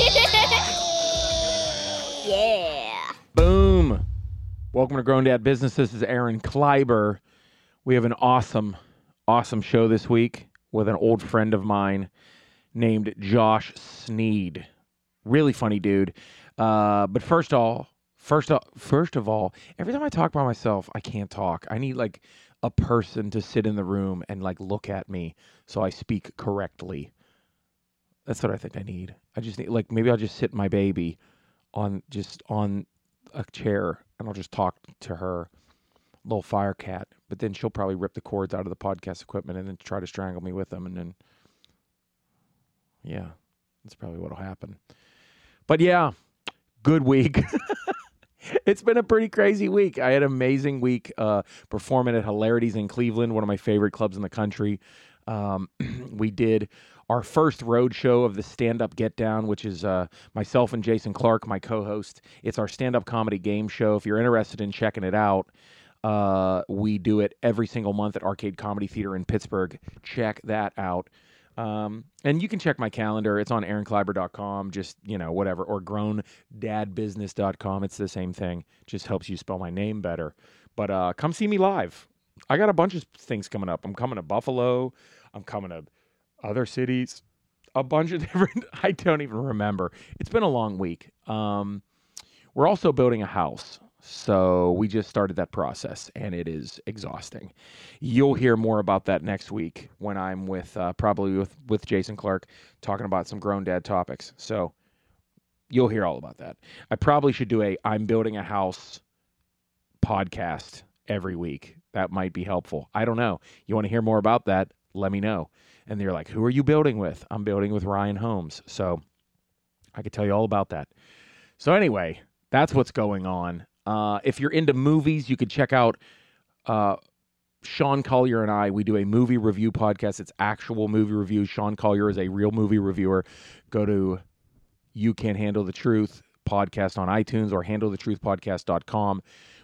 yeah. Boom. Welcome to Grown Dad Business. This is Aaron Kleiber. We have an awesome, awesome show this week with an old friend of mine named Josh Sneed. Really funny dude. Uh, but first all, first of, first of all, every time I talk by myself, I can't talk. I need like a person to sit in the room and like look at me so I speak correctly. That's what I think I need. I just need like maybe I'll just sit my baby on just on a chair and I'll just talk to her, little fire cat. But then she'll probably rip the cords out of the podcast equipment and then try to strangle me with them, and then yeah, that's probably what'll happen. But yeah, good week. it's been a pretty crazy week. I had an amazing week uh, performing at Hilarities in Cleveland, one of my favorite clubs in the country. Um, we did our first road show of the stand up get down, which is uh, myself and Jason Clark, my co host. It's our stand up comedy game show. If you're interested in checking it out, uh, we do it every single month at Arcade Comedy Theater in Pittsburgh. Check that out. Um, and you can check my calendar. It's on aaronkleiber.com, just, you know, whatever, or growndadbusiness.com. It's the same thing. Just helps you spell my name better. But uh, come see me live. I got a bunch of things coming up. I'm coming to Buffalo. I'm coming to other cities. A bunch of different, I don't even remember. It's been a long week. Um, we're also building a house. So we just started that process and it is exhausting. You'll hear more about that next week when I'm with uh, probably with, with Jason Clark talking about some grown dad topics. So you'll hear all about that. I probably should do a I'm building a house podcast every week. That might be helpful. I don't know. You want to hear more about that? Let me know. And they're like, who are you building with? I'm building with Ryan Homes. So I could tell you all about that. So anyway, that's what's going on. Uh, if you're into movies, you could check out uh, Sean Collier and I. We do a movie review podcast. It's actual movie reviews. Sean Collier is a real movie reviewer. Go to You Can't Handle the Truth podcast on iTunes or handlethetruthpodcast.com.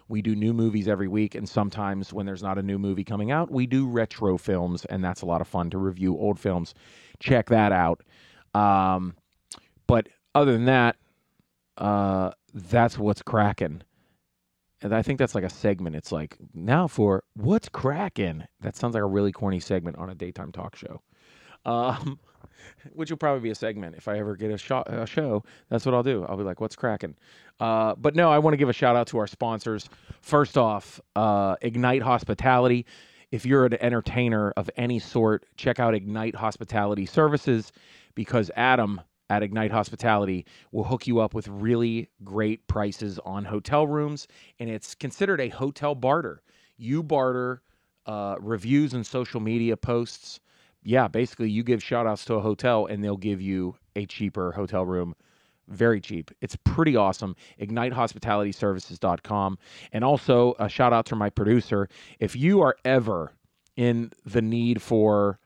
We do new movies every week, and sometimes when there's not a new movie coming out, we do retro films, and that's a lot of fun to review old films. Check that out. Um, but other than that, uh, that's what's cracking. And I think that's like a segment. It's like now for what's cracking. That sounds like a really corny segment on a daytime talk show, um, which will probably be a segment if I ever get a, shot, a show. That's what I'll do. I'll be like, "What's cracking?" Uh, but no, I want to give a shout out to our sponsors. First off, uh, Ignite Hospitality. If you're an entertainer of any sort, check out Ignite Hospitality Services because Adam at Ignite Hospitality will hook you up with really great prices on hotel rooms, and it's considered a hotel barter. You barter uh, reviews and social media posts. Yeah, basically, you give shout outs to a hotel, and they'll give you a cheaper hotel room. Very cheap. It's pretty awesome. IgniteHospitalityServices.com. And also, a shout out to my producer. If you are ever in the need for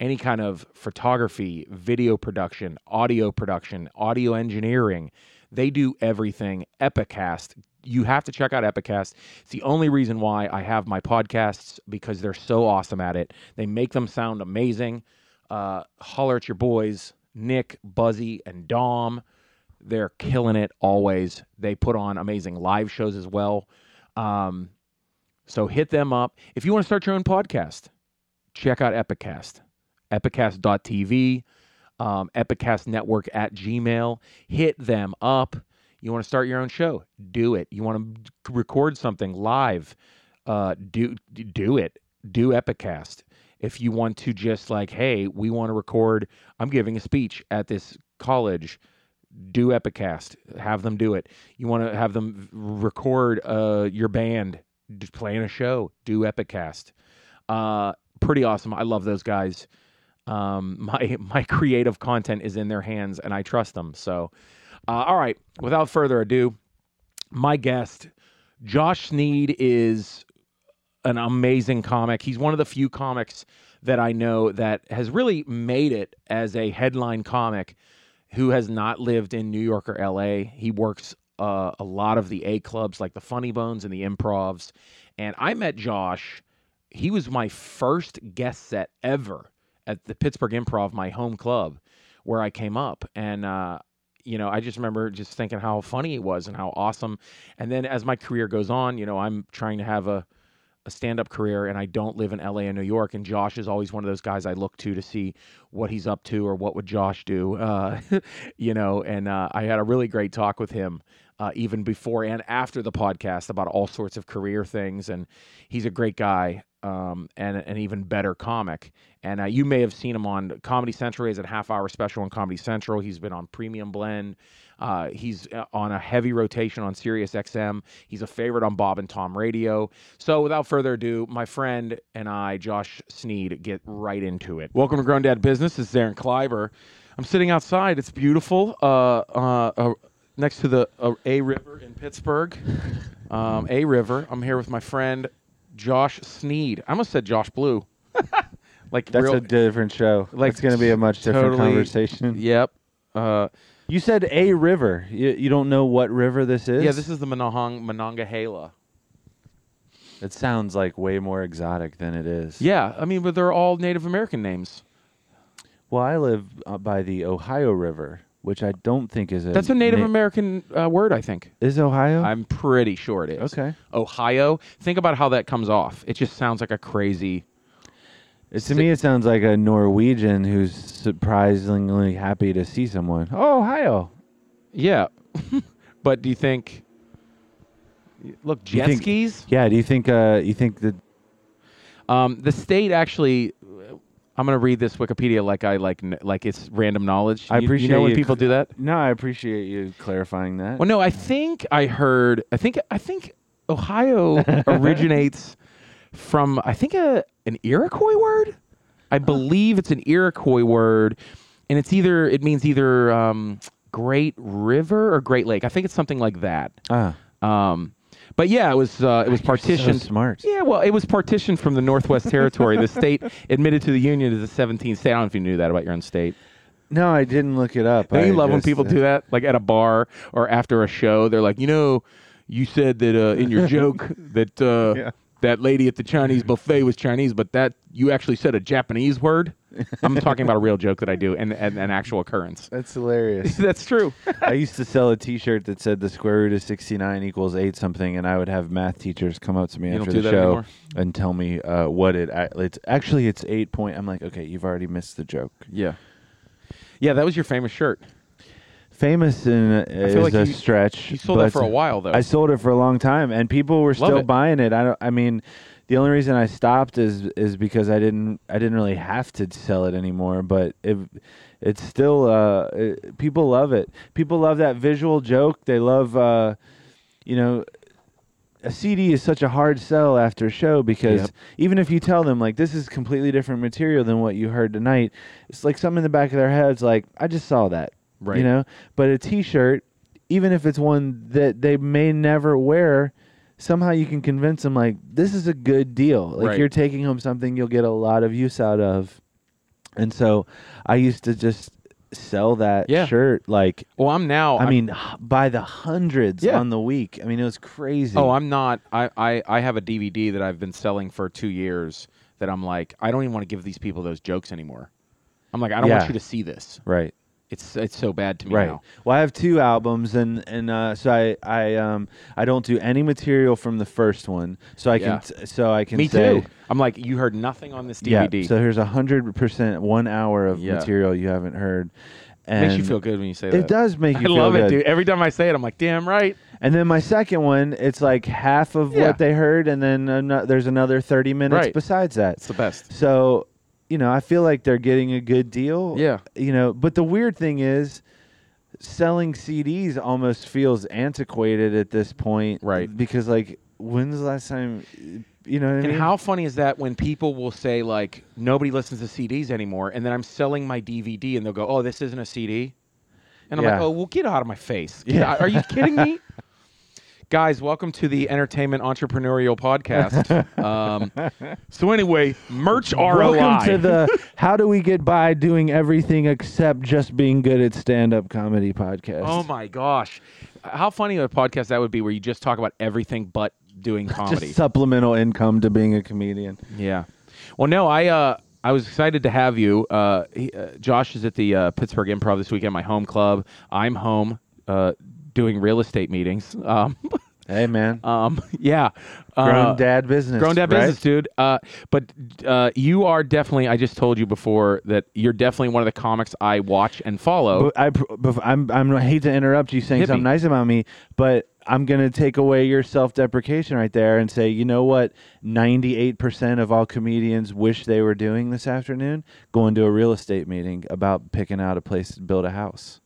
any kind of photography, video production, audio production, audio engineering. They do everything. Epicast. You have to check out Epicast. It's the only reason why I have my podcasts because they're so awesome at it. They make them sound amazing. Uh, holler at your boys, Nick, Buzzy, and Dom. They're killing it always. They put on amazing live shows as well. Um, so hit them up. If you want to start your own podcast, check out Epicast epicast.tv, um, epicast network at gmail. Hit them up. You want to start your own show? Do it. You want to record something live? Uh, do do it. Do Epicast. If you want to just like, hey, we want to record. I'm giving a speech at this college. Do Epicast. Have them do it. You want to have them record uh, your band playing a show. Do Epicast. Uh, pretty awesome. I love those guys. Um, my my creative content is in their hands, and I trust them. So, uh, all right. Without further ado, my guest, Josh Sneed, is an amazing comic. He's one of the few comics that I know that has really made it as a headline comic who has not lived in New York or LA. He works uh, a lot of the A clubs like the Funny Bones and the Improvs. And I met Josh. He was my first guest set ever at the Pittsburgh Improv, my home club, where I came up. And, uh, you know, I just remember just thinking how funny it was and how awesome. And then as my career goes on, you know, I'm trying to have a, a stand up career and I don't live in LA and New York. And Josh is always one of those guys I look to to see what he's up to or what would Josh do, uh, you know. And uh, I had a really great talk with him uh, even before and after the podcast about all sorts of career things. And he's a great guy um, and an even better comic. And uh, you may have seen him on Comedy Central. He's a half hour special on Comedy Central. He's been on Premium Blend. Uh, he's uh, on a heavy rotation on Sirius XM. He's a favorite on Bob and Tom Radio. So without further ado, my friend and I, Josh Sneed, get right into it. Welcome to Grown Dad Business. This is Aaron Kleiber. I'm sitting outside. It's beautiful. Uh, uh, uh, next to the uh, A River in Pittsburgh. Um, a River. I'm here with my friend Josh Sneed. I almost said Josh Blue. like That's real, a different show. like, it's going to be a much different totally- conversation. Yep. Uh, You said a river. You, you don't know what river this is? yeah, this is the Monong- Monongahela. It sounds like way more exotic than it is. Yeah, I mean, but they're all Native American names. Well, I live uh, by the Ohio River, which I don't think is a. That's a Native na- American uh, word, I think. Is Ohio? I'm pretty sure it is. okay. Ohio. Think about how that comes off. It just sounds like a crazy. It, to me, it sounds like a Norwegian who's surprisingly happy to see someone. Oh, Ohio. Yeah, but do you think? Look, jet think- skis. Yeah. Do you think? Uh, you think that? Um, the state actually. I'm gonna read this Wikipedia like I like kn- like it's random knowledge. I You- You appreciate know when you people do that. No, I appreciate you clarifying that. Well, no, I think I heard. I think I think Ohio originates from I think a an Iroquois word. I believe it's an Iroquois word, and it's either it means either um, Great River or Great Lake. I think it's something like that. ah, Um, but yeah, it was uh, it was partitioned. So smart. Yeah, well, it was partitioned from the Northwest Territory. the state admitted to the Union as the 17th state. I don't know if you knew that about your own state. No, I didn't look it up. Don't I you love when just, people uh, do that? Like at a bar or after a show, they're like, you know, you said that uh, in your joke that uh, Yeah. That lady at the Chinese buffet was Chinese, but that you actually said a Japanese word. I'm talking about a real joke that I do and, and an actual occurrence. That's hilarious. That's true. I used to sell a T-shirt that said the square root of 69 equals eight something, and I would have math teachers come up to me You after the show anymore? and tell me uh, what it. It's actually it's eight point. I'm like, okay, you've already missed the joke. Yeah. Yeah, that was your famous shirt. Famous in a, is like a you- stretch. You sold but for a while though. I sold it for a long time, and people were still it. buying it. I don't. I mean, the only reason I stopped is is because I didn't I didn't really have to sell it anymore. But it it's still uh it, people love it. People love that visual joke. They love uh you know. A CD is such a hard sell after a show because Yep. even if you tell them like this is completely different material than what you heard tonight, it's like something in the back of their heads like I just saw that, Right. You know, but a T-shirt, even if it's one that they may never wear, somehow you can convince them like this is a good deal. Like Right. you're taking home something you'll get a lot of use out of. And so I used to just sell that Yeah. shirt like well, I'm now. I I'm- mean h- by the hundreds Yeah. on the week. I mean it was crazy. Oh, I'm not. I, I, I have a DVD that I've been selling for two years that I'm like, I don't even want to give these people those jokes anymore. I'm like, I don't want you to see this. right. It's it's so bad to me Right. now. Well, I have two albums, and and uh, so I I um I don't do any material from the first one, so I Yeah. can t- so I can Me say, too. I'm like, you heard nothing on this DVD. Yeah. So here's a hundred percent one hour of Yeah. material you haven't heard. And Makes you feel good when you say that. It does make I you feel love it, dude. Every time I say it, I'm like, damn right. And then my second one, it's like half of Yeah. what they heard, and then ano- there's another thirty minutes Right. besides that. It's the best. So, you know, I feel like they're getting a good deal. Yeah. You know, but the weird thing is selling CDs almost feels antiquated at this point. Right. Because like when's the last time You know what I And mean? how funny is that when people will say like nobody listens to CDs anymore, and then I'm selling my DVD, and they'll go, "Oh, this isn't a CD," and I'm like, Yeah. "Oh, well, get out of my face! Get Yeah. out- Are you kidding me?" Guys, welcome to the Entertainment Entrepreneurial Podcast. um, so anyway, merch ROI. Welcome to the How Do We Get By Doing Everything Except Just Being Good at Stand Up Comedy podcast. oh my gosh, how funny of a podcast that would be, where you just talk about everything but doing comedy. Just supplemental income to being a comedian. Yeah. Well, no, I uh, I was excited to have you. Uh, he, uh, Josh is at the uh, Pittsburgh Improv this weekend, my home club. I'm home uh, doing real estate meetings. Um, Hey, man. um, yeah. Grown Uh, dad business. Grown dad right? business, dude. Uh, but uh, you are definitely. I just told you before that you're definitely one of the comics I watch and follow. But I, I'm, I'm, I hate to interrupt you saying Hit me. something nice about me, but I'm going to take away your self deprecation right there and say, you know what? 98% of all comedians wish they were doing this afternoon? Going to a real estate meeting about picking out a place to build a house.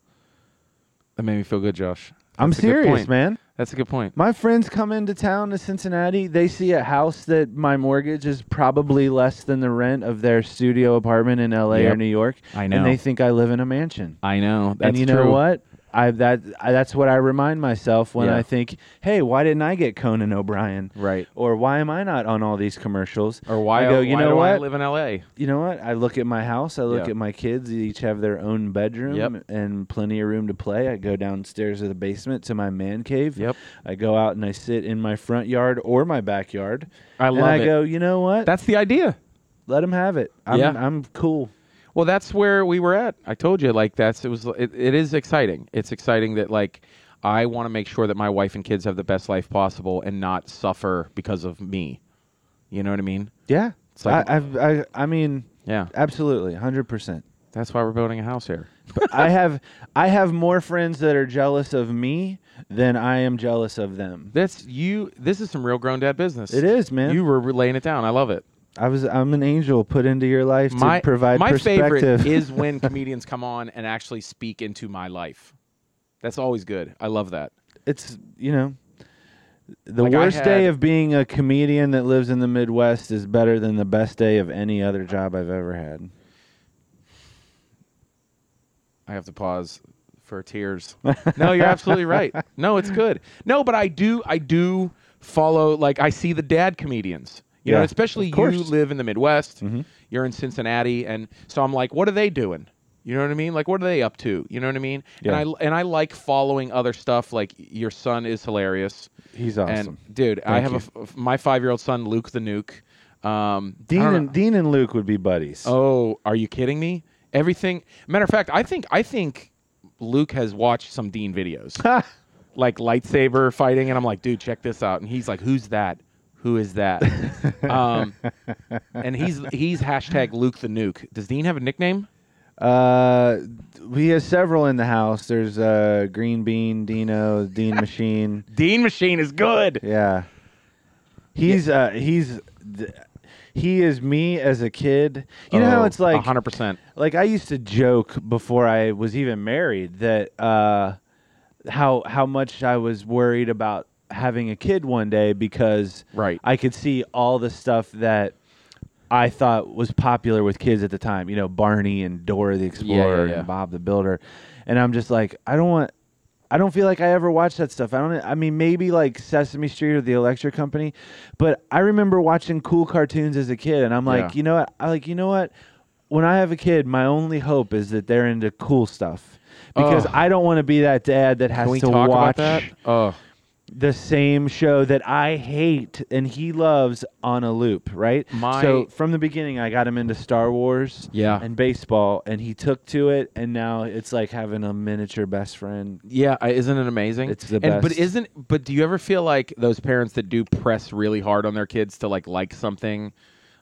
That made me feel good, Josh. I'm That's a good serious, point. man. That's a good point. My friends come into town to Cincinnati. They see a house that my mortgage is probably less than the rent of their studio apartment in LA or Yep. New York. I know. And they think I live in a mansion. I know. That's and you true. know what? I that I, that's what I remind myself when Yeah. I think, "Hey, why didn't I get Conan O'Brien?" Right. Or why am I not on all these commercials? Or why? I go, you why know do I what? live in L.A. You know what? I look at my house. I look Yeah. at my kids. They each have their own bedroom Yep. and plenty of room to play. I go downstairs to the basement to my man cave. Yep. I go out and I sit in my front yard or my backyard. I and love I it. go, you know what? That's the idea. Let them have it. I'm, Yeah. I'm cool. Well, that's where we were at. I told you, like that's it was. It, it is exciting. It's exciting that like I want to make sure that my wife and kids have the best life possible and not suffer because of me. You know what I mean? Yeah. It's like- I, I've, I, I mean, Yeah. absolutely, hundred percent. That's why we're building a house here. I have I have more friends that are jealous of me than I am jealous of them. That's you. This is some real grown dad business. It is, man. You were laying it down. I love it. I was I'm an angel put into your life my to provide my perspective. favorite is when comedians come on and actually speak into my life. That's always good. I love that. it's you know the Like worst day of being a comedian that lives in the Midwest is better than the best day of any other job I've ever had. I have to pause for tears. no, you're absolutely right. No, it's good. No, but I do I do follow like I see the dad comedians. You know, especially you live in the Midwest. Mhm. You're in Cincinnati and so I'm like what are they doing? You know what I mean? Like what are they up to? You know what I mean? Yeah. And I and I like following other stuff like your son is hilarious. He's awesome. And dude, I Thank have a my 5-year-old son Luke the Nuke. Um Dean and know- Dean and Luke would be buddies. Oh, are you kidding me? Everything. Matter of fact, I think I think Luke has watched some Dean videos, like lightsaber fighting, and I'm like, dude, check this out. And he's like, who's that? Who is that? um, and he's he's hashtag Luke the Nuke. Does Dean have a nickname? Uh, he has several in the house. There's uh, Green Bean, Dino, Dean Machine. Dean Machine is good. Yeah, he's uh, he's th- he is me as a kid. You know how Oh, it's like hundred percent. like I used to joke before I was even married that uh, how how much I was worried about having a kid one day because Right. I could see all the stuff that I thought was popular with kids at the time. You know, Barney and Dora the Explorer yeah. and Bob the Builder, and I'm just like, I don't want. I don't feel like I ever watched that stuff. I don't. I mean, maybe like Sesame Street or the Electric Company, but I remember watching cool cartoons as a kid, and I'm like, Yeah. you know what? I like, you know what? When I have a kid, my only hope is that they're into cool stuff because. I don't want to be that dad that has to watch? Oh, the same show that I hate and he loves on a loop, right? My- so from the beginning, I got him into Star Wars Yeah. and baseball, and he took to it, and now it's like having a miniature best friend. Yeah, I- isn't it amazing? It's the And, but best. isn't but do you ever feel like those parents that do press really hard on their kids to like like something,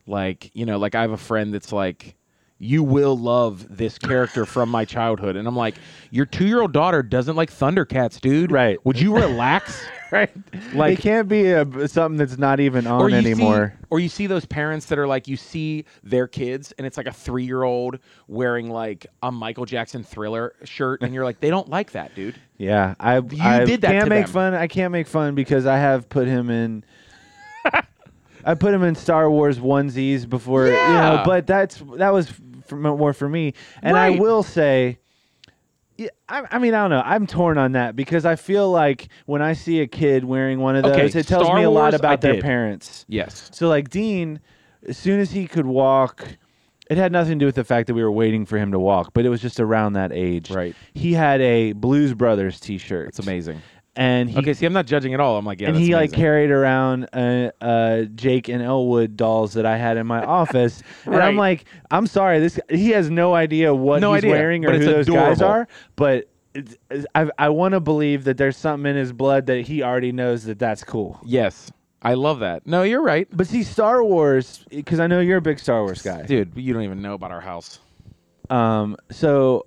like you know, like I have a friend that's like, you will love this character from my childhood, and I'm like, your two year old daughter doesn't like Thundercats, dude. Right. Would you relax? Right. Like- it can't be a, something that's not even on you anymore. See, or you see those parents that are like, you see their kids, and it's like a three year old wearing like a Michael Jackson thriller shirt, and you're like, they don't like that, dude. Yeah, I I did that can't to make them. fun. I can't make fun because I have put him in. I put him in Star Wars onesies before, you know, but that's that was for, more for me. And I will say, yeah, I, I mean, I don't know. I'm torn on that because I feel like when I see a kid wearing one of those, Okay, it tells Star me a lot Wars, I about their did. parents. Yes. So, like Dean, as soon as he could walk, it had nothing to do with the fact that we were waiting for him to walk, but it was just around that age. Right. He had a Blues Brothers T-shirt. It's amazing. And he okay, see, I'm not judging at all. I'm like, yeah, and he like carried around uh, uh, Jake and Elwood dolls that I had in my office, right. and I'm like, I'm sorry, this he has no idea what No he's idea, wearing or who those guys are, but. It's, it's- I, I want to believe that there's something in his blood that he already knows that that's cool. Yes, I love that. No, you're right, But see, Star Wars, because I know you're a big Star Wars guy. dude. You don't even know about our house. Um, so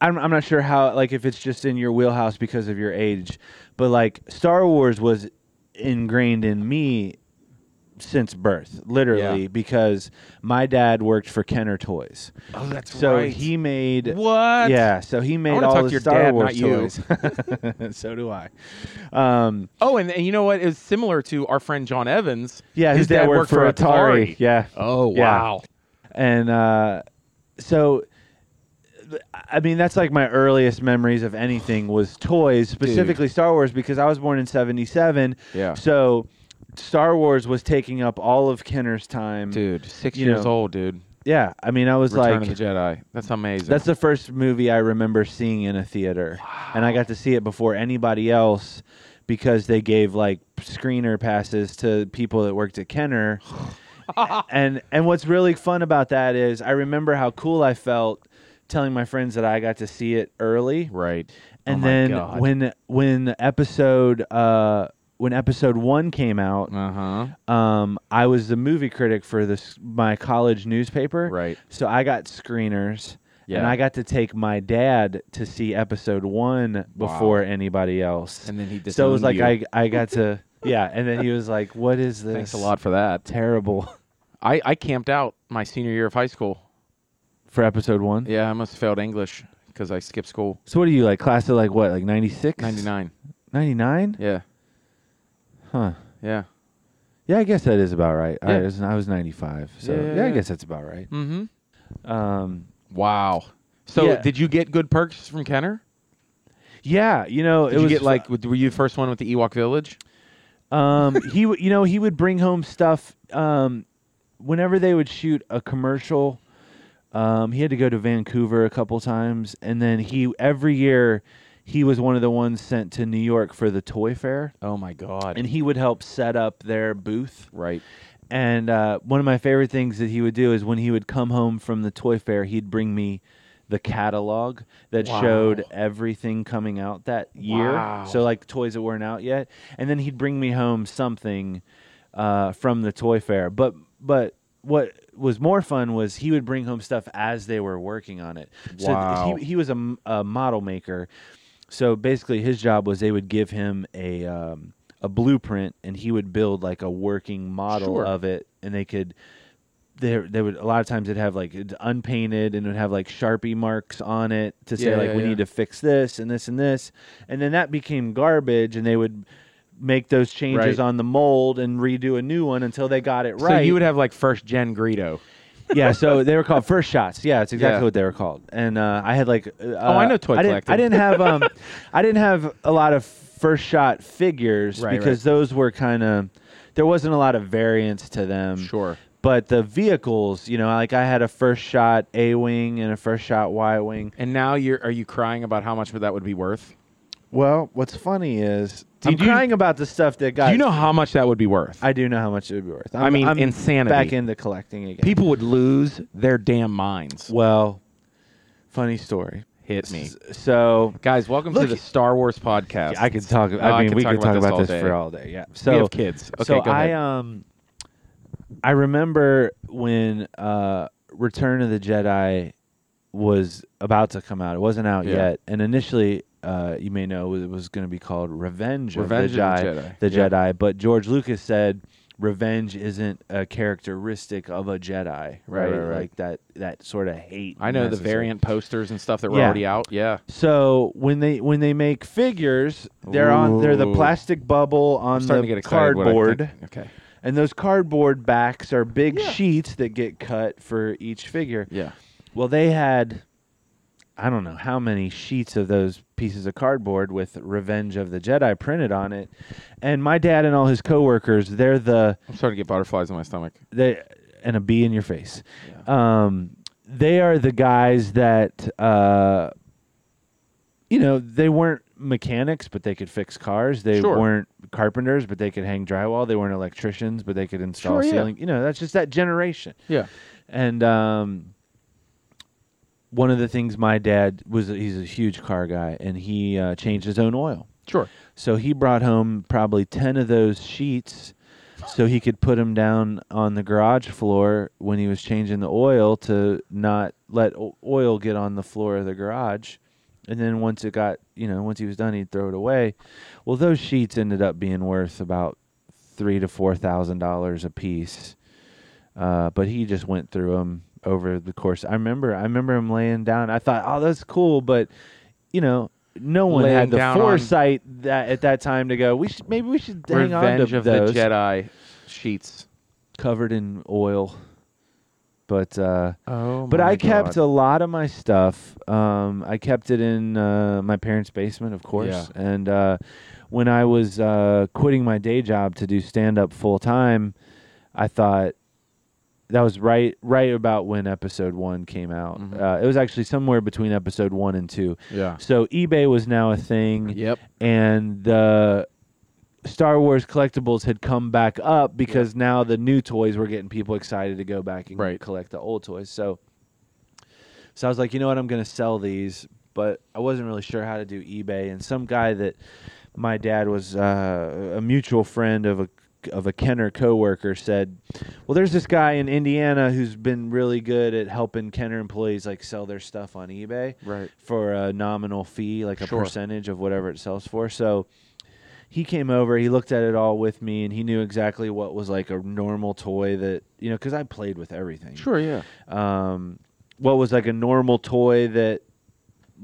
I'm I'm not sure how like if it's just in your wheelhouse because of your age, but like Star Wars was ingrained in me since birth, literally, Yeah. because my dad worked for Kenner Toys. Oh, that's So he made What? yeah, so he made all the Star dad, Wars toys. so do I. Um, Oh, and, and you know what? It was similar to our friend John Evans. yeah, his, dad, worked, for Atari. Yeah. Oh Yeah. wow. and uh, so I mean that's like my earliest memories of anything was toys, specifically Star Wars, because I was born in '77. Yeah. So Star Wars was taking up all of Kenner's time. Dude, six You years know, old, dude. Yeah, I mean I was Return like, of the Jedi. That's amazing. that's the first movie I remember seeing in a theater, and I got to see it before anybody else because they gave like screener passes to people that worked at Kenner. and and what's really fun about that is I remember how cool I felt telling my friends that I got to see it early. right. And Oh then God. when when episode uh when episode 1 came out, Uh huh. um I was the movie critic for this my college newspaper. Right. So I got screeners. And I got to take my dad to see episode one before anybody else. And then he so it was like you. I I got to yeah, and then he was like, "What is this?" Thanks a lot for that. Terrible I, I camped out my senior year of high school. For episode one. Yeah, I must have failed English because I skipped school. So what are you like? Class of like what? Like 96? 99. 99? Yeah. Huh. Yeah. Yeah, I guess that is about right. I, Yeah. was, I was 95. So Yeah, yeah, yeah, I guess that's about right. Mm-hmm. Um, Wow. So did you get good perks from Kenner? yeah, you know, Did it you was get like? Were you the first one with the Ewok Village? Um, he, w- you know, he would bring home stuff. Um, whenever they would shoot a commercial, um, he had to go to Vancouver a couple times, and then he every year he was one of the ones sent to New York for the toy fair, Oh my god! and he would help set up their booth. right. And uh, one of my favorite things that he would do is when he would come home from the toy fair, he'd bring me the catalog that Wow. showed everything coming out that year. Wow. So like toys that weren't out yet, and then he'd bring me home something uh, from the toy fair. But but what was more fun was he would bring home stuff as they were working on it. So Wow. he he was a model maker. So basically, his job was they would give him a um, a blueprint, and he would build like a working model Sure. of it, and they could. They they would a lot of times it'd have like it's unpainted and it would have like sharpie marks on it to say Yeah, like yeah, we yeah. need to fix this and this and this, and then that became garbage, and they would make those changes Right. on the mold and redo a new one until they got it right. So you would have like first gen Greedo. yeah, so they were called first shots. Yeah, it's exactly Yeah. what they were called. And uh, I had like uh, Oh, I know toy I didn't, collecting. I didn't have um, I didn't have a lot of first shot figures Right, because those were kind of there wasn't a lot of variance to them. Sure. But the vehicles, you know, like I had a first shot A wing and a first shot Y wing. And now you're are you crying about how much that would be worth? Well, what's funny is Did I'm you- crying about the stuff that got. Do you know how much that would be worth? I do know how much it would be worth. I I'm, mean, I'm insanity. Back into collecting again. People would lose their damn minds. well, funny story. Hit me. S- So Guys, welcome Look- to the Star Wars podcast. I could talk. Oh, I I mean, could we talk could about talk this about all this for all day. Yeah. So we have kids. Okay, so I um, I remember when uh, Return of the Jedi was about to come out. It wasn't out Yeah. yet, and initially, uh, you may know it was going to be called Revenge, Revenge of the of the Jedi. Jedi. The Yeah. Jedi, but George Lucas said. Revenge isn't a characteristic of a Jedi, right? right, right. Like that, that sort of hate. I know the variant posters and stuff that were Yeah. already out. Yeah. So when they when they make figures, they're on they're the plastic bubble on the to get excited. what I cardboard, Okay. And those cardboard backs are big Yeah. sheets that get cut for each figure. Yeah. Well, they had I don't know how many sheets of those pieces of cardboard with Revenge of the Jedi printed on it. And my dad and all his coworkers, they're the I'm starting to get butterflies in my stomach. they and a bee in your face. Um, they are the guys that uh, you know they weren't mechanics, but they could fix cars. They Sure. weren't carpenters, but they could hang drywall. They weren't electricians, but they could install Sure, yeah. ceiling. You know, that's just that generation. Yeah. And um, one of the things my dad was he's a huge car guy, and he uh, changed his own oil. Sure. So he brought home probably 10 of those sheets so he could put them down on the garage floor when he was changing the oil to not let oil get on the floor of the garage. And then once it got, you know, once he was done, he'd throw it away. Well, those sheets ended up being worth about three to four thousand dollars a piece. Uh, but he just went through them over the course. I remember, I remember him laying down. I thought, oh, that's cool, but you know, no one Laying had the down on- foresight that at that time to go. We should maybe we should hang on Revenge to of those the Jedi sheets. covered in oil. But uh, Oh, but I kept a lot of my stuff. Um, I kept it in uh, my parents' basement, of course. Yeah. And uh, when I was uh, quitting my day job to do stand up full time, I thought that was right right about when episode one came out. Mhm. Uh, it was actually somewhere between episode one and two. Yeah. So eBay was now a thing Yep. and the Star Wars collectibles had come back up because now the new toys were getting people excited to go back and Right. collect the old toys. So, so I was like, you know what, I'm going to sell these, but I wasn't really sure how to do eBay. And some guy that my dad was uh, a mutual friend of a of a Kenner coworker said, "Well, there's this guy in Indiana who's been really good at helping Kenner employees like sell their stuff on eBay." Right. for a nominal fee, like a Sure. percentage of whatever it sells for. So he came over, he looked at it all with me, and he knew exactly what was like a normal toy that, you know, because I played with everything. Sure. Yeah. Um, what was like a normal toy that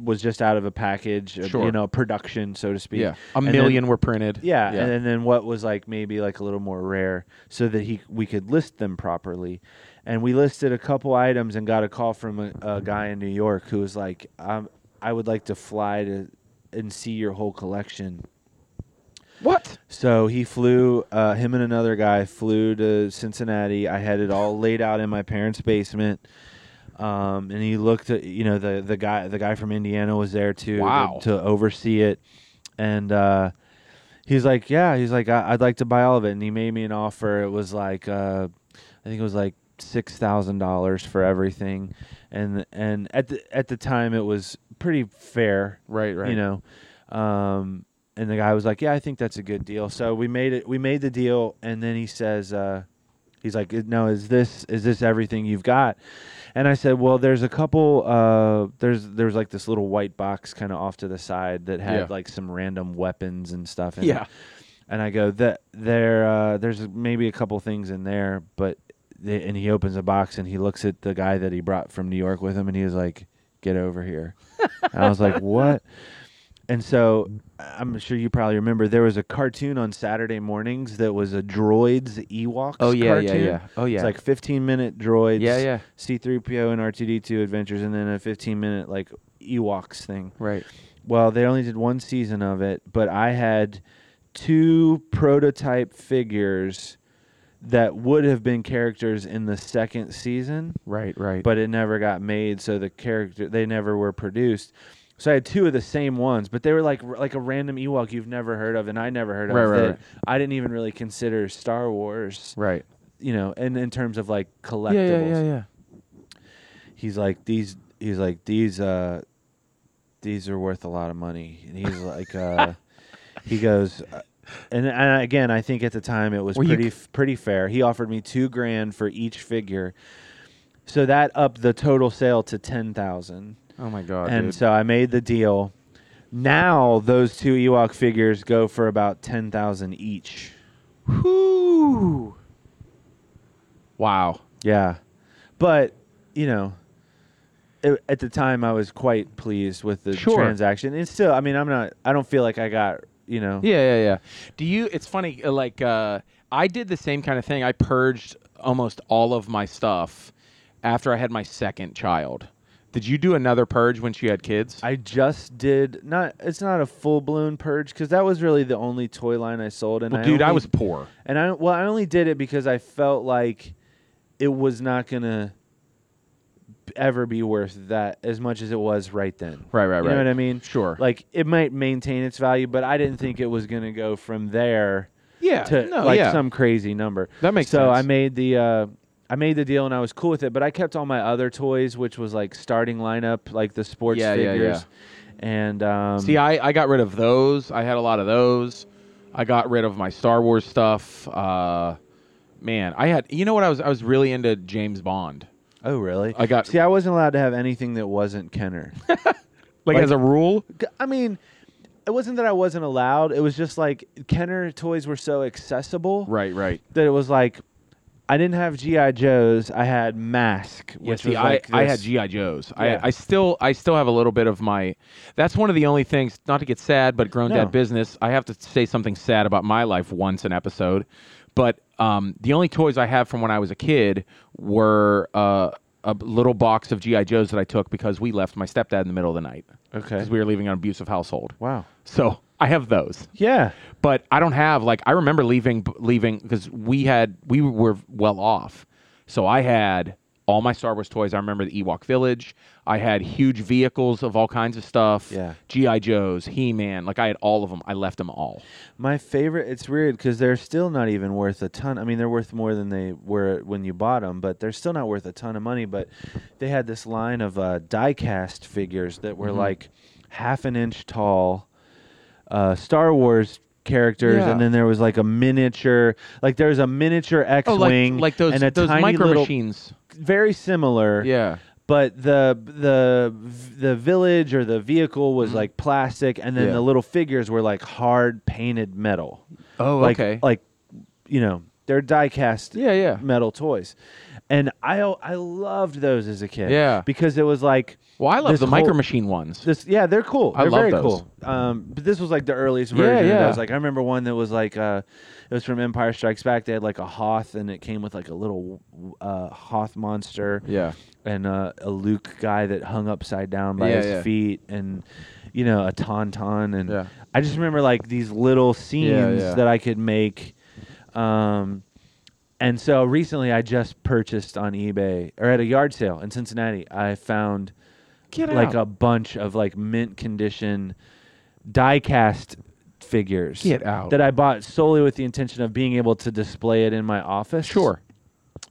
was just out of a package, Sure. you know, production, so to speak. Yeah. A And then- million were printed. yeah, Yeah. and then what was like maybe like a little more rare, so that he we could list them properly, and we listed a couple items and got a call from a, a guy in New York who was like, um, "I would like to fly to and see your whole collection." What? So he flew. Uh, him and another guy flew to Cincinnati. I had it all laid out in my parents' basement. Um, and he looked at you know the the guy the guy from Indiana was there too to- Wow. to, oversee it, and uh, he's like, yeah, he's like, I- I'd like to buy all of it, and he made me an offer. It was like, uh, I think it was like six thousand dollars for everything, and and at the at the time it was pretty fair, Right. Right. you know. Um, and the guy was like, "Yeah, I think that's a good deal." So we made it. We made the deal, and then he says, uh, "He's like, no, is this is this everything you've got?" And I said, "Well, there's a couple. Uh, there's there's like this little white box kind of off to the side that had Yeah. like some random weapons and stuff." In Yeah. It. And I go, "That there, uh, there's maybe a couple things in there, but." They, and he opens a box and he looks at the guy that he brought from New York with him, and he was like, "Get over here." and I was like, "What?" And so mm-hmm. I'm sure you probably remember there was a cartoon on Saturday mornings that was a droids Ewoks. Oh yeah. Yeah. Yeah. Oh yeah. It's like 15 minute droids. yeah. Yeah. C3PO and R2D2 adventures, and then a 15 minute like Ewoks thing. Right. Well, they only did one season of it, but I had two prototype figures that would have been characters in the second season Right. Right. but it never got made so the character they never were produced so i had two of the same ones but they were like like a random ewok you've never heard of and i never heard of Right, right, that right. i didn't even really consider star wars right. you know and in terms of like collectibles Yeah. Yeah. Yeah. Yeah. he's like these he's like these uh these are worth a lot of money and he's like uh he goes uh, and, and again i think at the time it was you pretty f- pretty fair he offered me two grand for each figure so that upped the total sale to 10000 Oh my god. and dude. so i made the deal now those two ewok figures go for about 10000 each Whew. Wow. Yeah, but you know, it, at the time I was quite pleased with the Sure. transaction. And still, I mean, I'm not. I don't feel like I got. You know. Yeah, yeah, yeah. Do you? It's funny. uh, Like, uh, I did the same kind of thing. I purged almost all of my stuff after I had my second child. Did you do another purge when she had kids? I just did not. It's not a full blown purge because that was really the only toy line I sold. And well, I dude, I was poor. and I well, I only did it because I felt like it was not gonna ever be worth that as much as it was right then. Right, right, right. You know what I mean? Sure. Like it might maintain its value, but I didn't think it was gonna go from there yeah. to no, like yeah. some crazy number. that makes so sense. I made the uh, I made the deal and I was cool with it, but I kept all my other toys, which was like starting lineup, like the sports Yeah, yeah, figures. And um, See, I, I got rid of those. I had a lot of those. I got rid of my Star Wars stuff. Uh, man, I had. You know what? I was I was really into James Bond. oh really? I got See, I wasn't allowed to have anything that wasn't Kenner. like, like- as a rule. I mean, it wasn't that I wasn't allowed. It was just like Kenner toys were so accessible Right, right. that it was like I didn't have GI Joes. I had Mask, Yeah, which see, was I, like I had GI Joes. Yeah. I, I still I still have a little bit of my. That's one of the only things. Not to get sad, but grown No. dad business. I have to say something sad about my life once an episode. But um, the only toys I have from when I was a kid were uh, a little box of GI Joes that I took because we left my stepdad in the middle of the night okay. because we were leaving an abusive household. Wow. So I have those Yeah. but I don't have like I remember leaving leaving because we had we were well off, so I had all my Star Wars toys. I remember the Ewok Village. I had huge vehicles of all kinds of stuff. Yeah. GI Joes, He Man. Like I had all of them. I left them all. My favorite. It's weird because they're still not even worth a ton. I mean, they're worth more than they were when you bought them, but they're still not worth a ton of money. But they had this line of uh, die-cast figures that were Mhm. like half an inch tall, uh, Star Wars characters, Yeah. and then there was like a miniature. Like there's a miniature Oh, X-wing, like those and a those tiny micro little, machines. very similar. Yeah. but the the the village or the vehicle was Mhm. like plastic, and then Yeah. the little figures were like hard painted metal. Oh, like okay. like you know they're die cast yeah, yeah. metal toys, and I I loved those as a kid. Yeah. because it was like Well, I love the whole- micro machine ones. this. Yeah, they're cool. I They're love very those. cool. Um, but this was like the earliest Yeah, version. of yeah. those. Like I remember one that was like uh, it was from Empire Strikes Back. They had like a Hoth, and it came with like a little uh, Hoth monster Yeah. and uh, a Luke guy that hung upside down by Yeah, his yeah. feet, and you know a tauntaun, and Yeah. I just remember like these little scenes yeah. that I could make. Um, and so recently, I just purchased on eBay or at a yard sale in Cincinnati. I found Get like out. a bunch of like mint condition die cast figures Get out. that I bought solely with the intention of being able to display it in my office. Sure.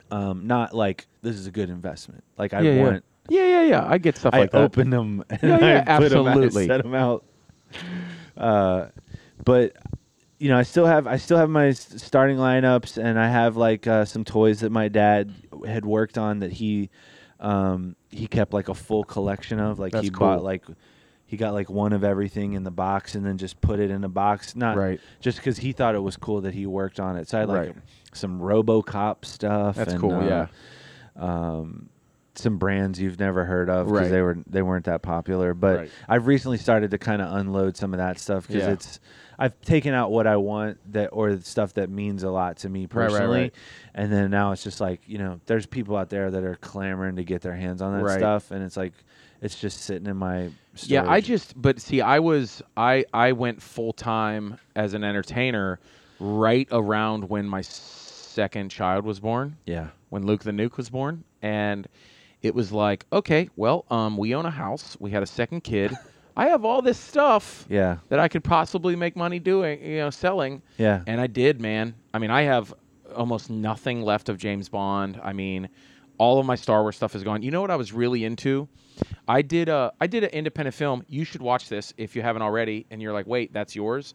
Um, not like this is a good investment. Like I yeah, yeah. want Yeah, yeah, yeah. I get stuff I like that. opened them and Yeah, yeah, I put 'em out, absolutely. set them out. Uh, but you know, I still have I still have my starting lineups, and I have like uh, some toys that my dad had worked on that he um, he kept like a full collection of. Like That's he bought like he got like one of everything in the box, and then just put it in a box. Not Right. just because he thought it was cool that he worked on it. So I had like Right. some RoboCop stuff. That's and, cool. uh, yeah. um, some brands you've never heard of because Right. they were they weren't that popular. But Right. I've recently started to kind of unload some of that stuff because Yeah. it's I've taken out what I want that or the stuff that means a lot to me personally, right. and then now it's just like you know there's people out there that are clamoring to get their hands on that stuff, and it's like it's just sitting in my Yeah, I just but see, I was I I went full time as an entertainer right around when my second child was born, yeah when Luke the Nuke was born, and it was like, okay, well, um, we own a house, we had a second kid, I have all this stuff yeah that I could possibly make money doing, you know, selling, yeah and I did, man. I mean, I have almost nothing left of James Bond. I mean, all of my Star Wars stuff is gone. You know what I was really into? I did a I did an independent film. You should watch this if you haven't already. And you're like, wait, that's yours.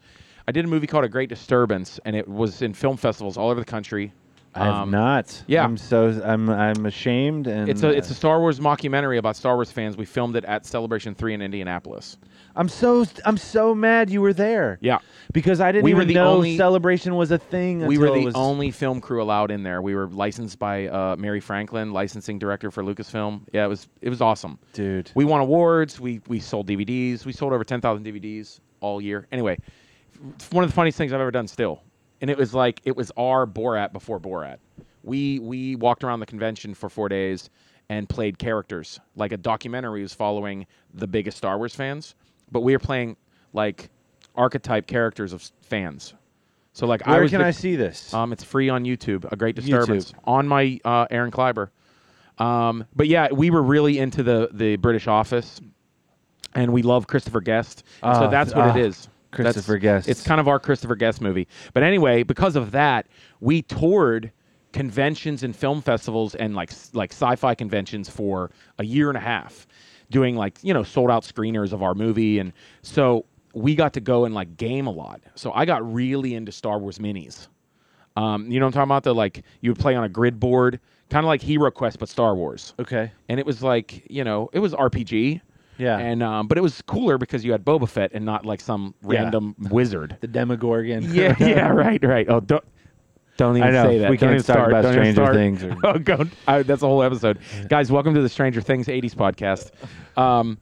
I did a movie called A Great Disturbance, and it was in film festivals all over the country. I have Um, not yeah. I'm so I'm I'm ashamed and It's a it's a Star Wars mockumentary about Star Wars fans. We filmed it at Celebration Three in Indianapolis. I'm so I'm so mad you were there. Yeah, Because I didn't We were even know only- celebration was a thing. we were the only film crew allowed in there. We were licensed by uh, Mary Franklin, licensing director for Lucasfilm. Yeah, it was it was awesome. dude. We won awards. We we sold DVDs. We sold over ten thousand DVDs all year. Anyway, one of the funniest things I've ever done. Still, and it was like it was our Borat before Borat. We we walked around the convention for four days and played characters. Like a documentary was following the biggest Star Wars fans, but we were playing like archetype characters of fans. So like I Where was can the- I see this? um, it's free on YouTube. A Great Disturbance on my uh, Aaron Kleiber. Um, but yeah, we were really into the the British Office, and we love Christopher Guest. And so Ah, that's what ah, it is. Christopher That's- Guest. It's kind of our Christopher Guest movie. But anyway, because of that, we toured conventions and film festivals and like like sci-fi conventions for a year and a half, doing like you know sold out screeners of our movie, and so we got to go and like game a lot. So I got really into Star Wars minis. Um, you know what I'm talking about? The like you would play on a grid board, kind of like Hero Quest but Star Wars. okay. And it was like you know it was RPG. Yeah. And um, but it was cooler because you had Boba Fett and not like some Yeah. random wizard. the Demogorgon. yeah, yeah, right, right. Oh, don't don't even I know. say that. We Don't can't even talk start. about Don't even Stranger start. Things or- oh, go. I, that's a whole episode, guys. Welcome to the Stranger Things '80s podcast. Um,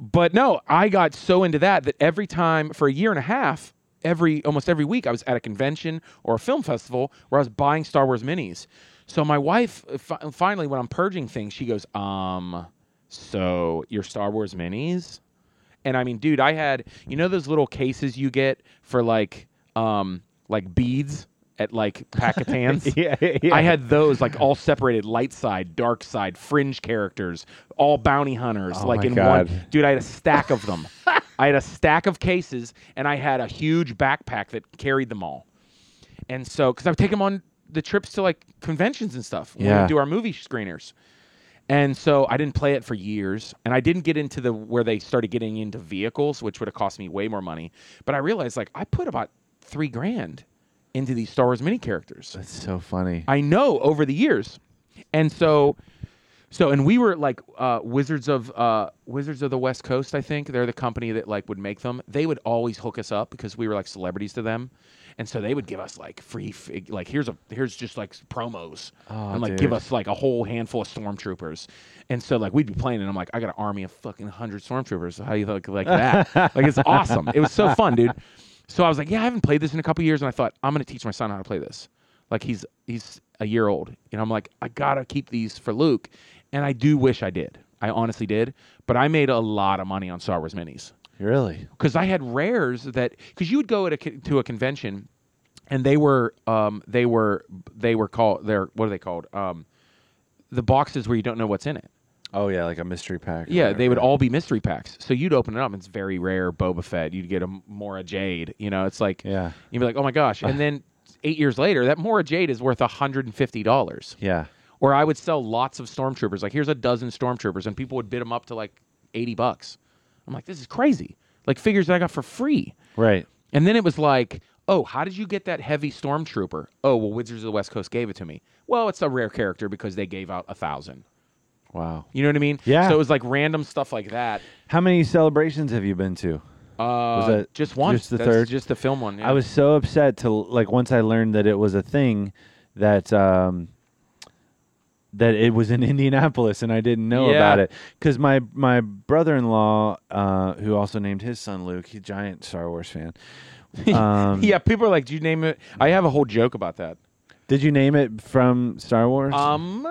but no, I got so into that that every time for a year and a half, every almost every week, I was at a convention or a film festival where I was buying Star Wars minis. So my wife, fi- finally, when I'm purging things, she goes, "Um, so your Star Wars minis?" And I mean, dude, I had you know those little cases you get for like um like beads at like Packetans. yeah, yeah. I had those like all separated, light side, dark side, fringe characters, all bounty hunters, Oh like in God. one. Dude, I had a stack of them. I had a stack of cases, and I had a huge backpack that carried them all. And so, because I would take them on the trips to like conventions and stuff when Yeah. we do our movie screeners. And so I didn't play it for years, and I didn't get into the where they started getting into vehicles, which would have cost me way more money. But I realized like I put about three grand into these Star Wars mini characters. That's so funny. I know over the years, and so, so and we were like uh, Wizards of uh, Wizards of the West Coast. I think they're the company that like would make them. They would always hook us up because we were like celebrities to them, and so they would give us like free fig- like here's a here's just like promos Oh, and like give us like a whole handful of stormtroopers. And so like we'd be playing and I'm like I got an army of fucking hundred stormtroopers. How you look like that? like it's awesome. It was so fun, dude. So I was like, yeah, I haven't played this in a couple years, and I thought I'm gonna teach my son how to play this. Like he's he's a year old, and I'm like, I gotta keep these for Luke, and I do wish I did. I honestly did, but I made a lot of money on Star Wars minis Really? because I had rares that because you would go at a, to a convention, and they were um they were they were called they're what are they called um the boxes where you don't know what's in it. Oh yeah, like a mystery pack. Yeah, they would all be mystery packs. So you'd open it up, and it's very rare Boba Fett. You'd get a Mara Jade. You know, it's like Yeah. you'd be like, oh my gosh. And then eight years later, that Mara Jade is worth hundred and fifty dollars. Yeah. Or I would sell lots of stormtroopers. Like here's a dozen stormtroopers, and people would bid them up to like eighty bucks. I'm like, this is crazy. Like figures that I got for free. Right. And then it was like, oh, how did you get that heavy stormtrooper? Oh, well, Wizards of the West Coast gave it to me. Well, it's a rare character because they gave out a thousand. Wow. You know what I mean? Yeah. So it was like random stuff like that. How many celebrations have you been to? Uh, that just one? just the That's third? Just the film one. yeah. I was so upset to like once I learned that it was a thing that um that it was in Indianapolis and I didn't know Yeah. about it cuz my my brother-in-law uh who also named his son Luke, he's a giant Star Wars fan. Um yeah, people are like, "Do you name it?" I have a whole joke about that. Did you name it from Star Wars? Um,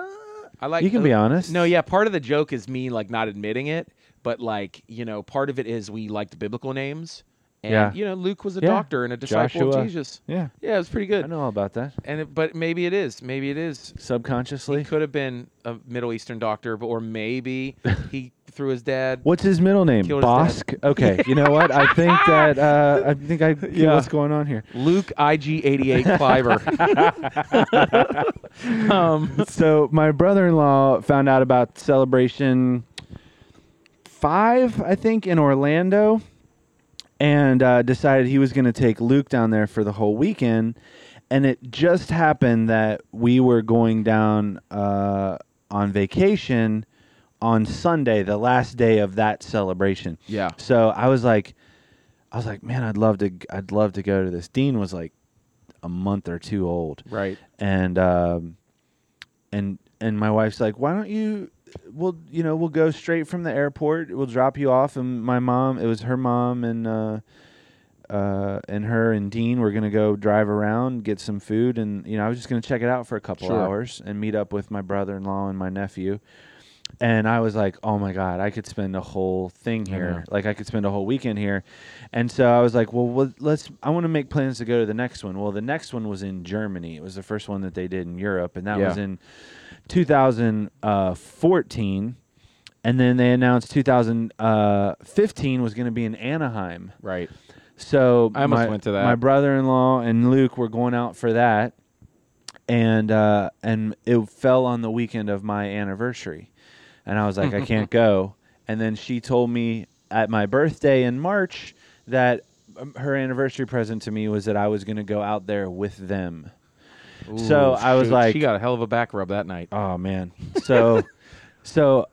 I like. You can be honest. No, yeah. Part of the joke is me like not admitting it, but like you know, part of it is we liked biblical names. And, Yeah. You know, Luke was a Yeah. doctor and a disciple Joshua. of Jesus. yeah. Yeah, it was pretty good. I know all about that. And it, but maybe it is. Maybe it is. Subconsciously. He could have been a Middle Eastern doctor, but or maybe he threw his dad. What's his middle name? Bosk. Okay, you know what? I think that uh, I think I get Yeah. what's going on here. Luke IG eighty eight Cliver. um, so my brother-in-law found out about celebration five, I think, in Orlando, and uh, decided he was going to take Luke down there for the whole weekend. And it just happened that we were going down uh, on vacation on Sunday, the last day of that celebration. yeah. So I was like, I was like, man, I'd love to, I'd love to go to this. Dean was like a month or two old, Right. and um, and and my wife's like, why don't you? We'll you know we'll go straight from the airport. We'll drop you off. And my mom, it was her mom and uh, uh, and her and Dean were gonna go drive around, get some food, and you know I was just gonna check it out for a couple Sure. hours and meet up with my brother-in-law and my nephew. And I was like, oh my god, I could spend a whole thing here. Like I could spend a whole weekend here. And so I was like, well, well let's. I want to make plans to go to the next one. Well, the next one was in Germany. It was the first one that they did in Europe, and that Yeah. was in 2014. And then they announced 2015 was going to be in Anaheim. Right. So I almost my, went to that. My brother-in-law and Luke were going out for that, and uh, and it fell on the weekend of my anniversary, and I was like, I can't go. And then she told me at my birthday in March that um, her anniversary present to me was that I was going to go out there with them. So I was shoot. like- she got a hell of a back rub that night. Oh man. So so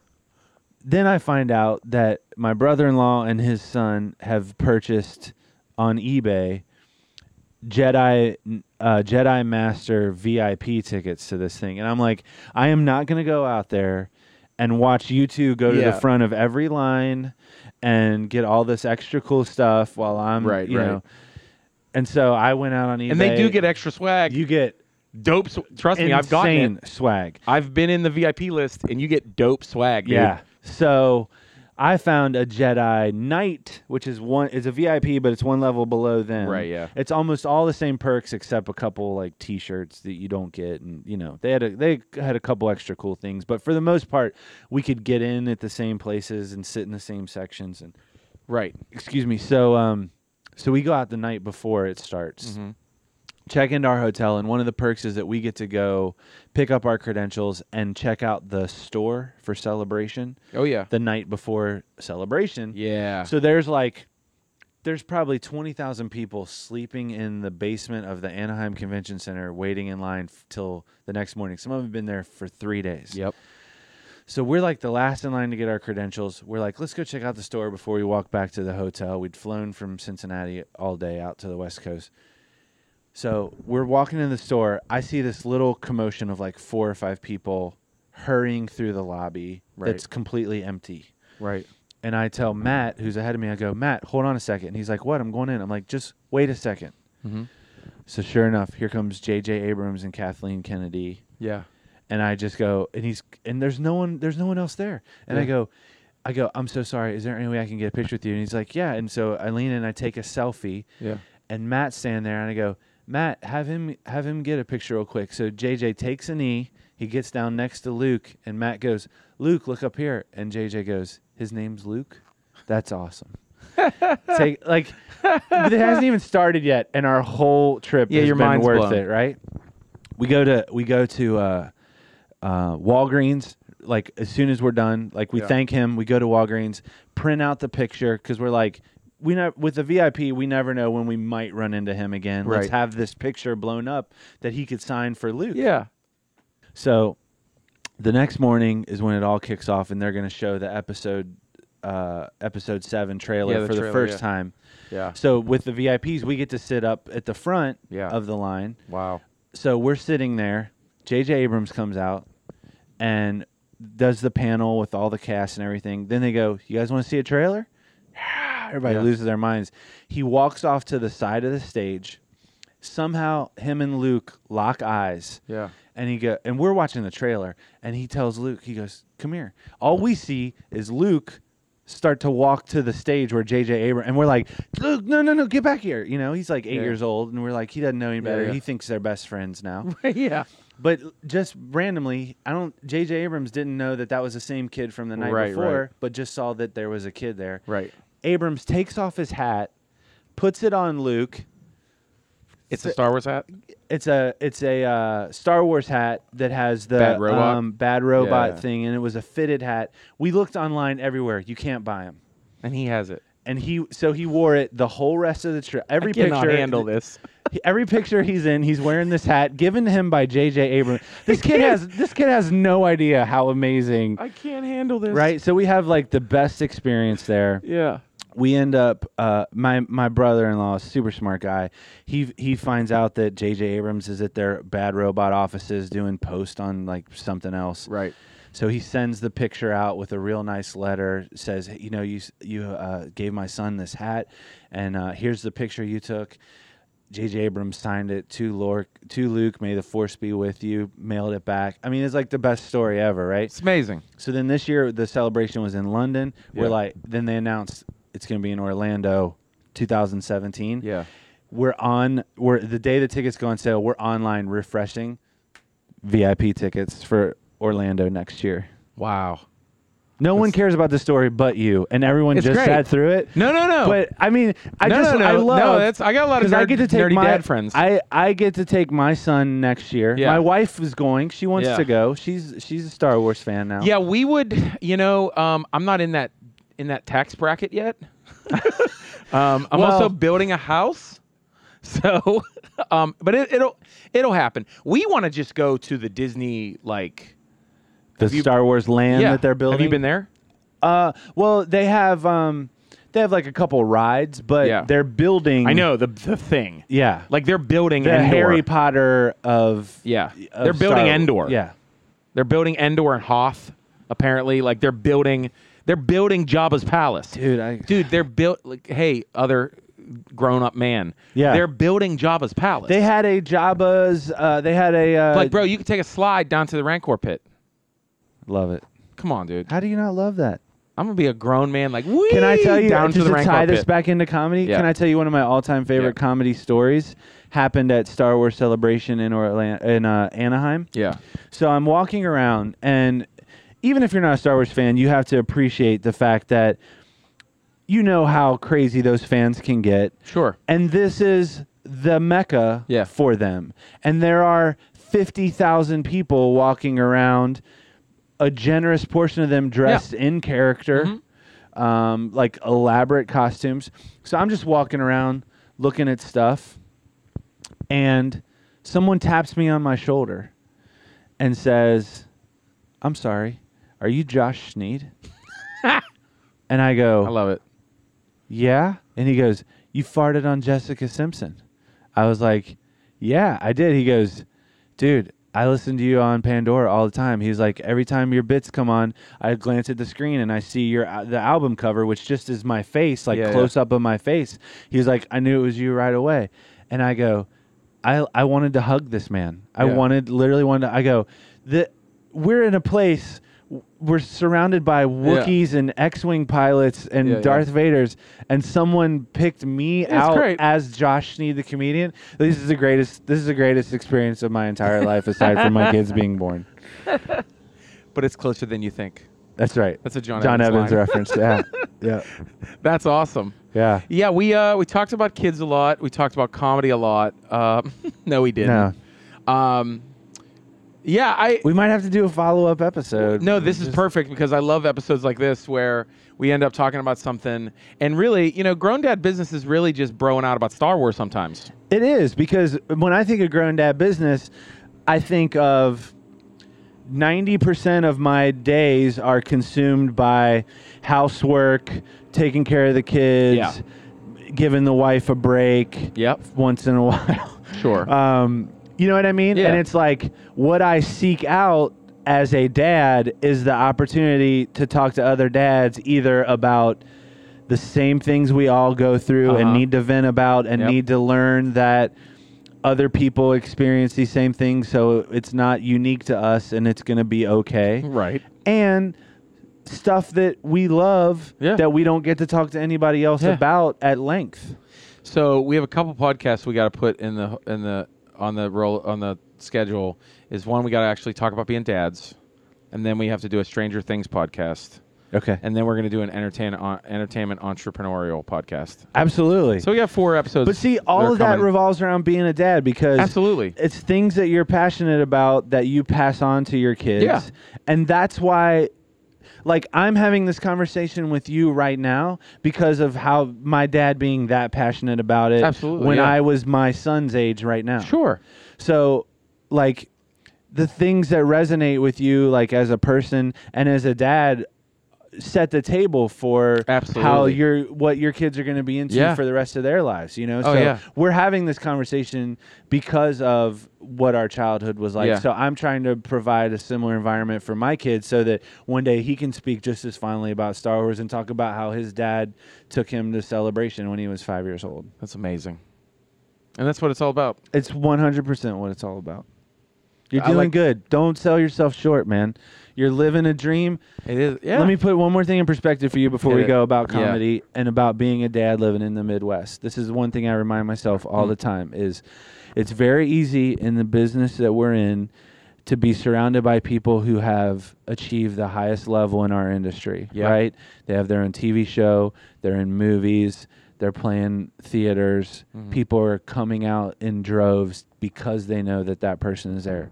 then I find out that my brother-in-law and his son have purchased on eBay Jedi uh, Jedi Master VIP tickets to this thing, and I'm like, I am not going to go out there and watch you two go to Yeah. the front of every line and get all this extra cool stuff while I'm Right, you right. know. And so I went out on eBay, and they do get extra swag. you get dope. Sw- trust me, I've gotten it. swag. I've been in the VIP list, and you get dope swag. Dude. Yeah. So I found a Jedi Knight, which is one is a VIP, but it's one level below them. Right, yeah. It's almost all the same perks except a couple like T-shirts that you don't get, and you know they had a they had a couple extra cool things, but for the most part, we could get in at the same places and sit in the same sections. And Right. excuse me. So um, so we go out the night before it starts Mm-hmm. Check into our hotel and one of the perks is that we get to go pick up our credentials and check out the store for celebration Oh yeah. the night before celebration Yeah. so there's like there's probably 20,000 people sleeping in the basement of the Anaheim Convention Center waiting in line f- till the next morning some of them have been there for 3 days yep. so we're like the last in line to get our credentials. We're like, let's go check out the store before we walk back to the hotel. We'd flown from Cincinnati all day out to the West Coast. So we're walking in the store. I see this little commotion of like four or five people hurrying through the lobby Right. that's completely empty. Right. And I tell Matt, who's ahead of me, I go, Matt, hold on a second. And he's like, what? I'm going in. I'm like, just wait a second. Mm-hmm. So sure enough, here comes J.J. Abrams and Kathleen Kennedy Yeah. and I just go and he's and there's no one there's no one else there and I go I go I'm so sorry is there any way I can get a picture with you and he's like yeah and so I lean in and I take a selfie Yeah. and Matt's standing there and I go Matt have him have him get a picture real quick so JJ takes a knee he gets down next to Luke and Matt goes Luke look up here and JJ goes his name's Luke that's awesome take like but it hasn't even started yet and our whole trip Yeah, has your been mind's worth blown. it right we go to we go to uh uh, Walgreens. Like as soon as we're done, like we Yeah. thank him. We go to Walgreens, print out the picture because we're like, we know with the VIP, we never know when we might run into him again. Let's have this picture blown up that he could sign for Luke. Yeah. So the next morning is when it all kicks off, and they're going to show the episode uh, episode seven trailer Yeah, the for the first yeah. time. Yeah. So with the VIPs, we get to sit up at the front Yeah. of the line Wow. so we're sitting there. J.J. Abrams comes out and does the panel with all the cast and everything. Then they go, "You guys want to see a trailer?" Everybody Yeah. loses their minds. He walks off to the side of the stage. Somehow, him and Luke lock eyes, Yeah. and he go, and we're watching the trailer, and he tells Luke, he goes, "Come here." All we see is Luke start to walk to the stage where J.J. Abrams, and we're like, "Luke, no, no, no, get back here!" You know, he's like eight Yeah. years old, and we're like, he doesn't know any better. yeah. He thinks they're best friends now. yeah. But just randomly, I don't. J.J. Abrams didn't know that that was the same kid from the night Right, before, right. but just saw that there was a kid there. Right. Abrams takes off his hat, puts it on Luke. It's a Star Wars hat. It's a it's a uh, Star Wars hat that has the Bad robot? um, bad robot Yeah. thing, and it was a fitted hat. We looked online everywhere. You can't buy them. And he has it. And he so he wore it the whole rest of the trip. Every I cannot picture handle this. Every picture he's in, he's wearing this hat given to him by J.J. Abrams. This kid has this kid has no idea how amazing. I can't handle this. Right, so we have like the best experience there. Yeah. We end up. Uh, my my brother-in-law, is super smart guy. He he finds out that J.J. Abrams is at their Bad Robot offices doing post on like something else. Right. So he sends the picture out with a real nice letter. Says, you know, you you uh, gave my son this hat, and uh, here's the picture you took. J.J. Abrams signed it to Luke. To Luke, may the force be with you. Mailed it back. I mean, it's like the best story ever, right? It's amazing. So then this year the celebration was in London. We're like, then they announced it's going to be in Orlando, 2017 Yeah. we're on we're the day the tickets go on sale we're online refreshing vip tickets for orlando next year Wow. no one cares about the story but you and everyone It's just great. sat through it No, no, no. but i mean i no, just no, no, i love no. That's I got a lot of because I get to take nerdy my dad friends. I, I get to take my son next year. Yeah. My wife is going. She wants Yeah. to go. She's she's a Star Wars fan now. Yeah, we would. You know, um, I'm not in that in that tax bracket yet. um, I'm Well- also building a house, so. Um, but it, it'll it'll happen. We want to just go to the Disney like the you- Star Wars land yeah. that they're building. Have you been there? Uh, well, they have um, they have like a couple rides, but Yeah. they're building. I know the the thing. Yeah, Like they're building the Endor. Harry Potter of Yeah, of they're building Star- Endor. Yeah, They're building Endor and Hoth. Apparently, like they're building they're building Jabba's palace. dude. I Dude, they're built like hey, other grown up man. Yeah. They're building Jabba's palace. they had a Jabba's. Uh, they had a uh, like, bro, you could take a slide down to the Rancor pit. Love it. Come on, dude. How do you not love that? I'm gonna be a grown man. Like, Wee! Can I tell you down just to the to tie this pit. back into comedy? Yeah. Can I tell you one of my all-time favorite Yeah. comedy stories happened at Star Wars Celebration in Orlando in uh, Anaheim? Yeah, So I'm walking around, and even if you're not a Star Wars fan, you have to appreciate the fact that you know how crazy those fans can get. sure. And this is the mecca Yeah. for them. And there are 50,000 people walking around, a generous portion of them dressed in character, Mm-hmm. um, like elaborate costumes. So I'm just walking around looking at stuff, and someone taps me on my shoulder and says, I'm sorry, are you Josh Sneed? and I go, I love it. yeah. And he goes, You farted on Jessica Simpson. I was like, Yeah, I did. He goes, Dude, I listen to you on Pandora all the time. He's like, Every time your bits come on, I glance at the screen and I see your uh, the album cover, which just is my face, like Yeah, yeah. close up of my face. He was like, I knew it was you right away. And I go, I I wanted to hug this man. I Yeah. wanted literally wanted to, I go, the we're in a place we're surrounded by Wookiees and X-wing pilots and Yeah, yeah. Darth Vaders, and someone picked me it's out great. as Josh Sneed, the comedian. This is the greatest. This is the greatest experience of my entire life, aside from my kids being born. But it's closer than you think. That's right. That's a John, John Evans, Evans line. reference. Yeah, yeah, That's awesome. yeah. Yeah, we uh we talked about kids a lot. We talked about comedy a lot. Uh, no, we didn't. No, Um, yeah, I we might have to do a follow-up episode. No, this is perfect because I love episodes like this where we end up talking about something and really, you know, grown dad business is really just broing out about Star Wars sometimes. It is because when I think of grown dad business, I think of 90% of my days are consumed by housework, taking care of the kids, Yeah. giving the wife a break Yep. once in a while. Sure. Um, you know what I mean? Yeah. And it's like what I seek out as a dad is the opportunity to talk to other dads either about the same things we all go through Uh-huh. and need to vent about and Yep. need to learn that other people experience these same things so it's not unique to us and it's going to be okay right. and stuff that we love Yeah. that we don't get to talk to anybody else Yeah. about at length So we have a couple podcasts we got to put in the in the on the roll on the schedule. Is one we got to actually talk about being dads, and then we have to do a Stranger Things podcast, okay and then we're going to do an entertain uh, entertainment entrepreneurial podcast. absolutely So we got four episodes. But see, all are of that coming. revolves around being a dad because Absolutely. it's things that you're passionate about that you pass on to your kids. Yeah. And that's why like I'm having this conversation with you right now because of how my dad being that passionate about it Absolutely, when yeah. I was my son's age right now. Sure. So like the things that resonate with you like as a person and as a dad set the table for how your what your kids are going to be into Yeah. for the rest of their lives. You know, Oh, so yeah. we're having this conversation because of what our childhood was like. Yeah. So I'm trying to provide a similar environment for my kids so that one day he can speak just as finely about Star Wars and talk about how his dad took him to celebration when he was five years old. That's amazing. And that's what it's all about. It's 100% what it's all about. You're doing like- good. Don't sell yourself short, man. You're living a dream. It is. Yeah. Let me put one more thing in perspective for you before Hit we it. go about Yeah. comedy and about being a dad living in the Midwest. This is one thing I remind myself all Mm. the time is it's very easy in the business that we're in to be surrounded by people who have achieved the highest level in our industry, Yeah. right? They have their own TV show, they're in movies, they're playing theaters. Mhm. People are coming out in droves because they know that that person is there.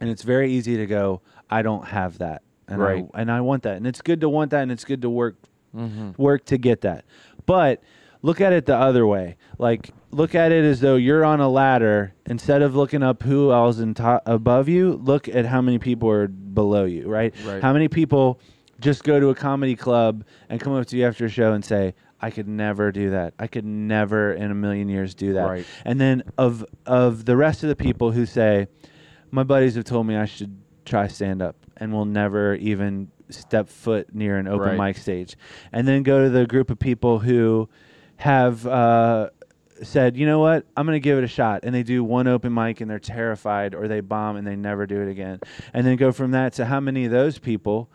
And it's very easy to go, I don't have that. And Right. I, and I want that. And it's good to want that and it's good to work hmm work to get that. But look at it the other way. Like look at it as though you're on a ladder instead of looking up who else in top above you, look at how many people are below you, right? Right. How many people just go to a comedy club and come up to you after a show and say, I could never do that. I could never in a million years do that. Right. And then of of the rest of the people who say, my buddies have told me I should try stand up and will never even step foot near an open Right. mic stage. And then go to the group of people who have uh, said, you know what, I'm going to give it a shot. And they do one open mic and they're terrified or they bomb and they never do it again. And then go from that to how many of those people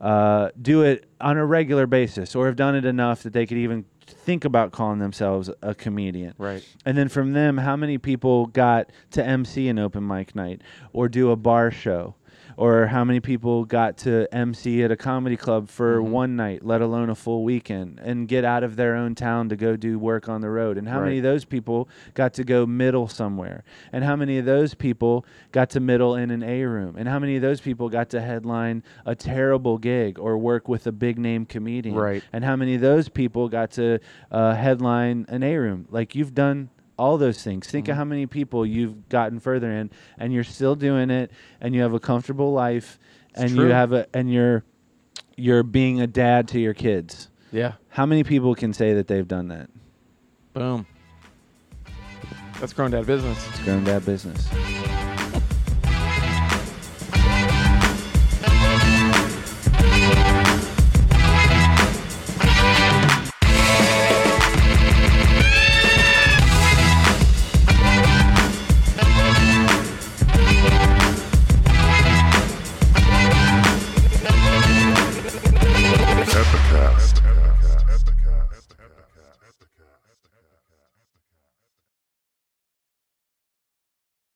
uh, do it on a regular basis or have done it enough that they could even think about calling themselves a comedian. Right. And then from them, how many people got to MC an open mic night or do a bar show? Or how many people got to MC at a comedy club for Mhm. one night, let alone a full weekend, and get out of their own town to go do work on the road? And how many of those people got to go middle somewhere? And how many of those people got to middle in an A room? And how many of those people got to headline a terrible gig or work with a big name comedian? Right. and how many of those people got to uh, headline an A room? Like you've done all those things. Think of Mhm. how many people you've gotten further in, and you're still doing it, and you have a comfortable life, It's and true. you have a and you're you're being a dad to your kids. Yeah. How many people can say that they've done that? Boom. That's grown dad business. It's grown dad business.